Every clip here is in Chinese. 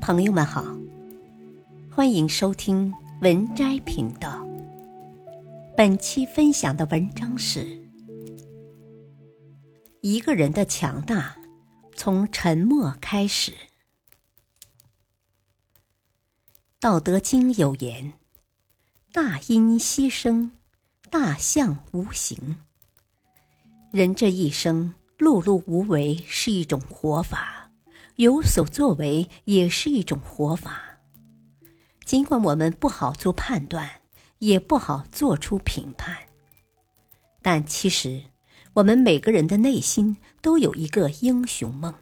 朋友们好，欢迎收听文摘频道。本期分享的文章是：一个人的强大从沉默开始。《道德经》有言：“大音希声，大象无形。”人这一生碌碌无为是一种活法。有所作为也是一种活法。尽管我们不好做判断，也不好做出评判，但其实我们每个人的内心都有一个英雄梦，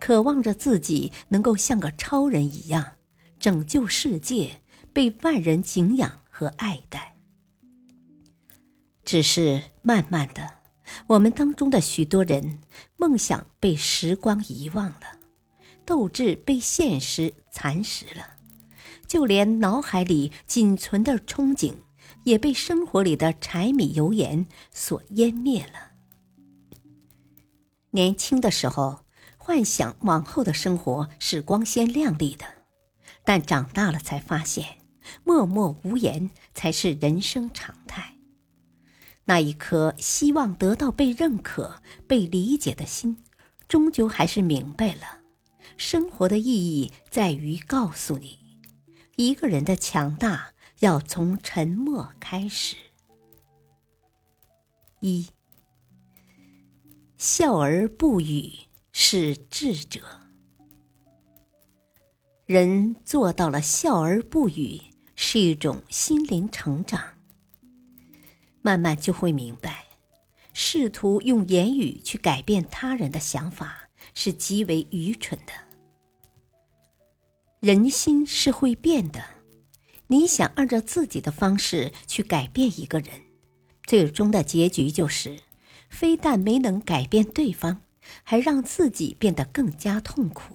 渴望着自己能够像个超人一样拯救世界，被万人敬仰和爱戴。只是慢慢的，我们当中的许多人梦想被时光遗忘了。斗志被现实蚕食了，就连脑海里仅存的憧憬，也被生活里的柴米油盐所湮灭了。年轻的时候，幻想往后的生活是光鲜亮丽的，但长大了才发现，默默无言才是人生常态。那一颗希望得到被认可、被理解的心，终究还是明白了。生活的意义在于告诉你，一个人的强大要从沉默开始。一，笑而不语是智者。人做到了笑而不语，是一种心灵成长。慢慢就会明白，试图用言语去改变他人的想法是极为愚蠢的。人心是会变的，你想按照自己的方式去改变一个人，最终的结局就是，非但没能改变对方，还让自己变得更加痛苦。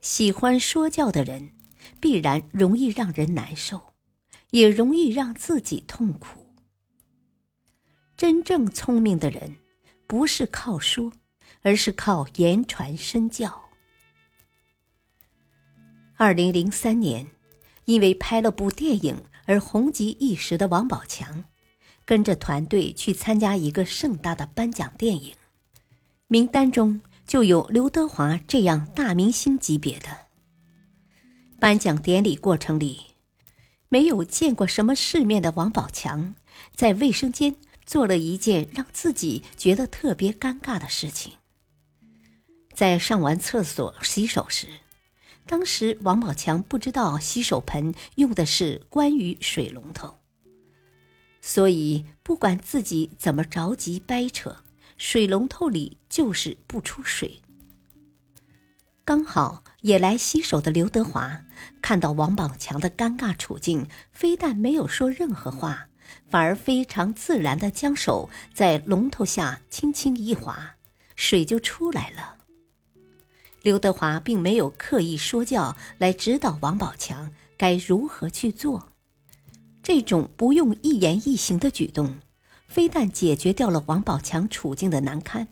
喜欢说教的人，必然容易让人难受，也容易让自己痛苦。真正聪明的人，不是靠说，而是靠言传身教。二零零三年，因为拍了部电影而红极一时的王宝强，跟着团队去参加一个盛大的颁奖电影，名单中就有刘德华这样大明星级别的。颁奖典礼过程里，没有见过什么世面的王宝强，在卫生间做了一件让自己觉得特别尴尬的事情。在上完厕所洗手时。当时王宝强不知道洗手盆用的是关于水龙头，所以不管自己怎么着急掰扯，水龙头里就是不出水。刚好也来洗手的刘德华看到王宝强的尴尬处境，非但没有说任何话，反而非常自然的将手在龙头下轻轻一划，水就出来了。刘德华并没有刻意说教来指导王宝强该如何去做，这种不用一言一行的举动，非但解决掉了王宝强处境的难堪，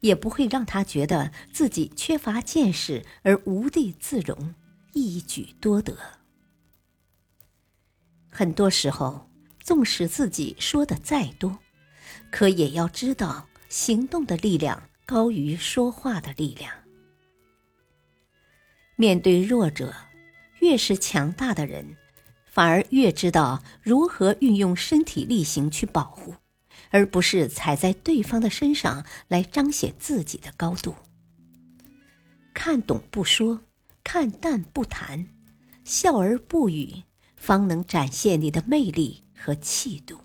也不会让他觉得自己缺乏见识而无地自容，一举多得。很多时候，纵使自己说的再多，可也要知道，行动的力量高于说话的力量。面对弱者，越是强大的人，反而越知道如何运用身体力行去保护，而不是踩在对方的身上来彰显自己的高度。看懂不说，看淡不谈，笑而不语，方能展现你的魅力和气度。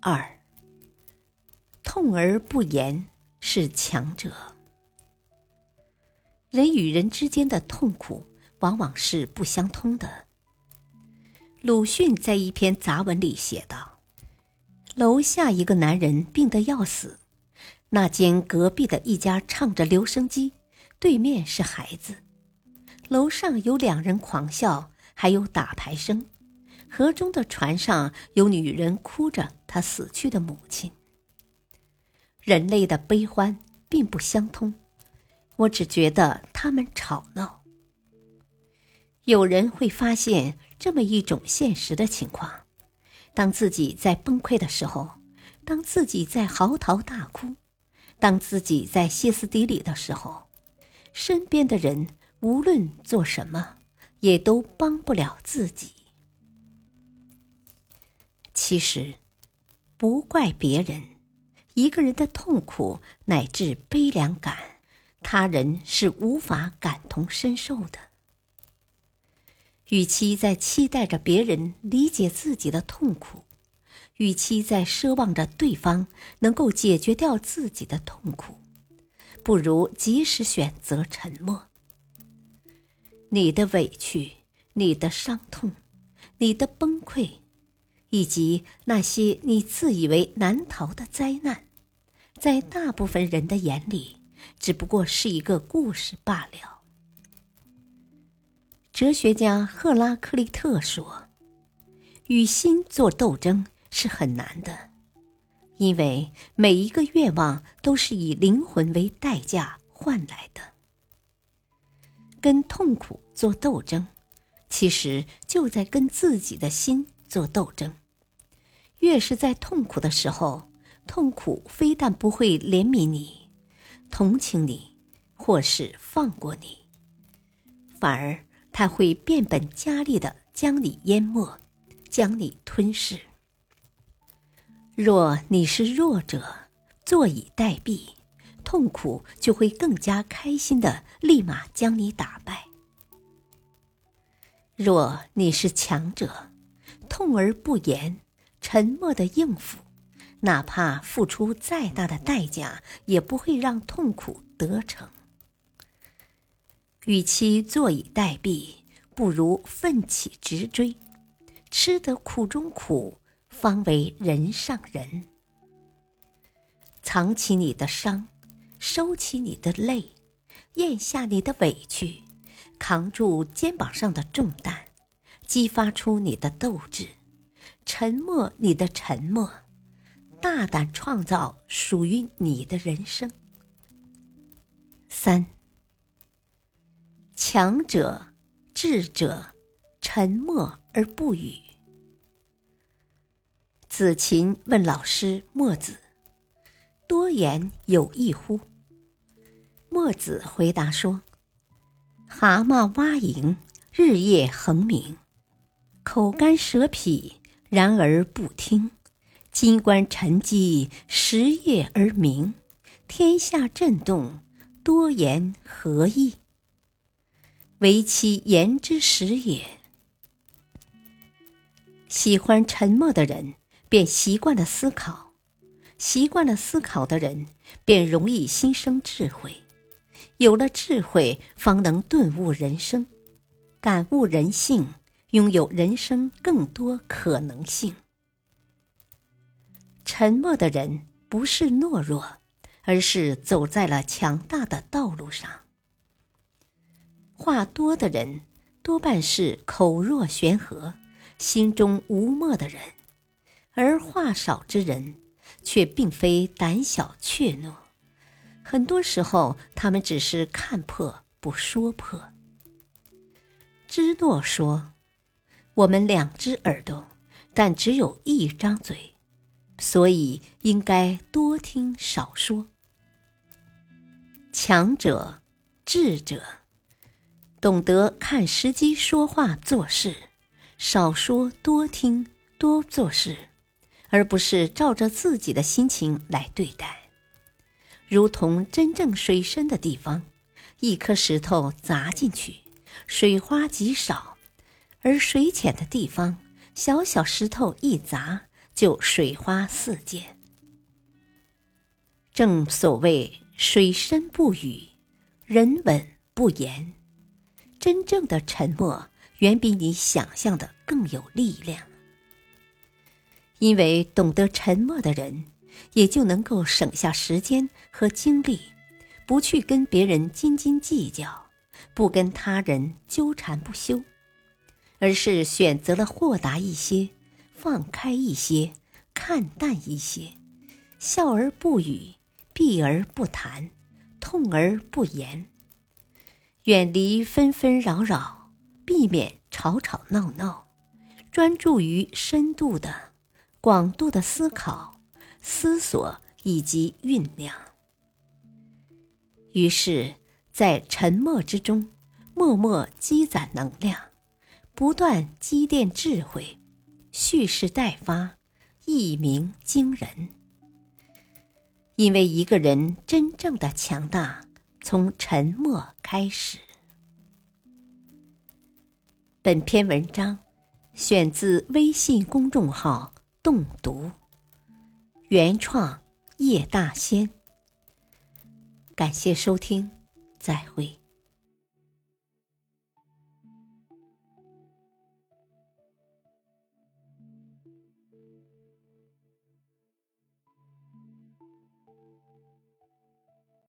二，痛而不言是强者。人与人之间的痛苦往往是不相通的。鲁迅在一篇杂文里写道：“楼下一个男人病得要死，那间隔壁的一家唱着留声机，对面是孩子，楼上有两人狂笑，还有打牌声，河中的船上有女人哭着她死去的母亲。人类的悲欢并不相通。”我只觉得他们吵闹。有人会发现这么一种现实的情况：当自己在崩溃的时候，当自己在嚎啕大哭，当自己在歇斯底里的时候，身边的人无论做什么，也都帮不了自己。其实，不怪别人。一个人的痛苦乃至悲凉感，他人是无法感同身受的。与其在期待着别人理解自己的痛苦，与其在奢望着对方能够解决掉自己的痛苦，不如及时选择沉默。你的委屈，你的伤痛，你的崩溃。以及那些你自以为难逃的灾难，在大部分人的眼里，只不过是一个故事罢了。哲学家赫拉克利特说：“与心做斗争是很难的，因为每一个愿望都是以灵魂为代价换来的。跟痛苦做斗争，其实就在跟自己的心做斗争。”越是在痛苦的时候，痛苦非但不会怜悯你、同情你，或是放过你，反而他会变本加厉的将你淹没，将你吞噬。若你是弱者，坐以待毙，痛苦就会更加开心的立马将你打败；若你是强者，痛而不言。沉默的应付，哪怕付出再大的代价，也不会让痛苦得逞。与其坐以待毙，不如奋起直追。吃得苦中苦，方为人上人。藏起你的伤，收起你的泪，咽下你的委屈，扛住肩膀上的重担，激发出你的斗志。沉默，你的沉默，大胆创造属于你的人生。三，强者、智者，沉默而不语。子禽问老师墨子：“多言有益乎？”墨子回答说：“蛤蟆蛙蝇，日夜恒鸣，口干舌疲。”然而不听，金冠沉积，时夜而鸣，天下震动，多言何益？唯其言之实也。喜欢沉默的人，便习惯了思考；习惯了思考的人，便容易心生智慧。有了智慧，方能顿悟人生，感悟人性。拥有人生更多可能性。沉默的人不是懦弱，而是走在了强大的道路上。话多的人多半是口若悬河、心中无墨的人，而话少之人却并非胆小怯懦，很多时候他们只是看破不说破。芝诺说。我们两只耳朵，但只有一张嘴，所以应该多听少说。强者、智者，懂得看时机说话做事，少说多听多做事，而不是照着自己的心情来对待。如同真正水深的地方，一颗石头砸进去，水花极少。而水浅的地方，小小石头一砸，就水花四溅。正所谓“水深不语，人稳不言”。真正的沉默，远比你想象的更有力量。因为懂得沉默的人，也就能够省下时间和精力，不去跟别人斤斤计较，不跟他人纠缠不休。而是选择了豁达一些，放开一些，看淡一些，笑而不语，避而不谈，痛而不言，远离纷纷扰扰，避免吵吵闹闹，专注于深度的、广度的思考、思索以及酝酿。于是，在沉默之中，默默积攒能量，不断积淀智慧，蓄势待发，一鸣惊人。因为一个人真正的强大，从沉默开始。本篇文章选自微信公众号“洞读”，原创叶大仙。感谢收听，再会。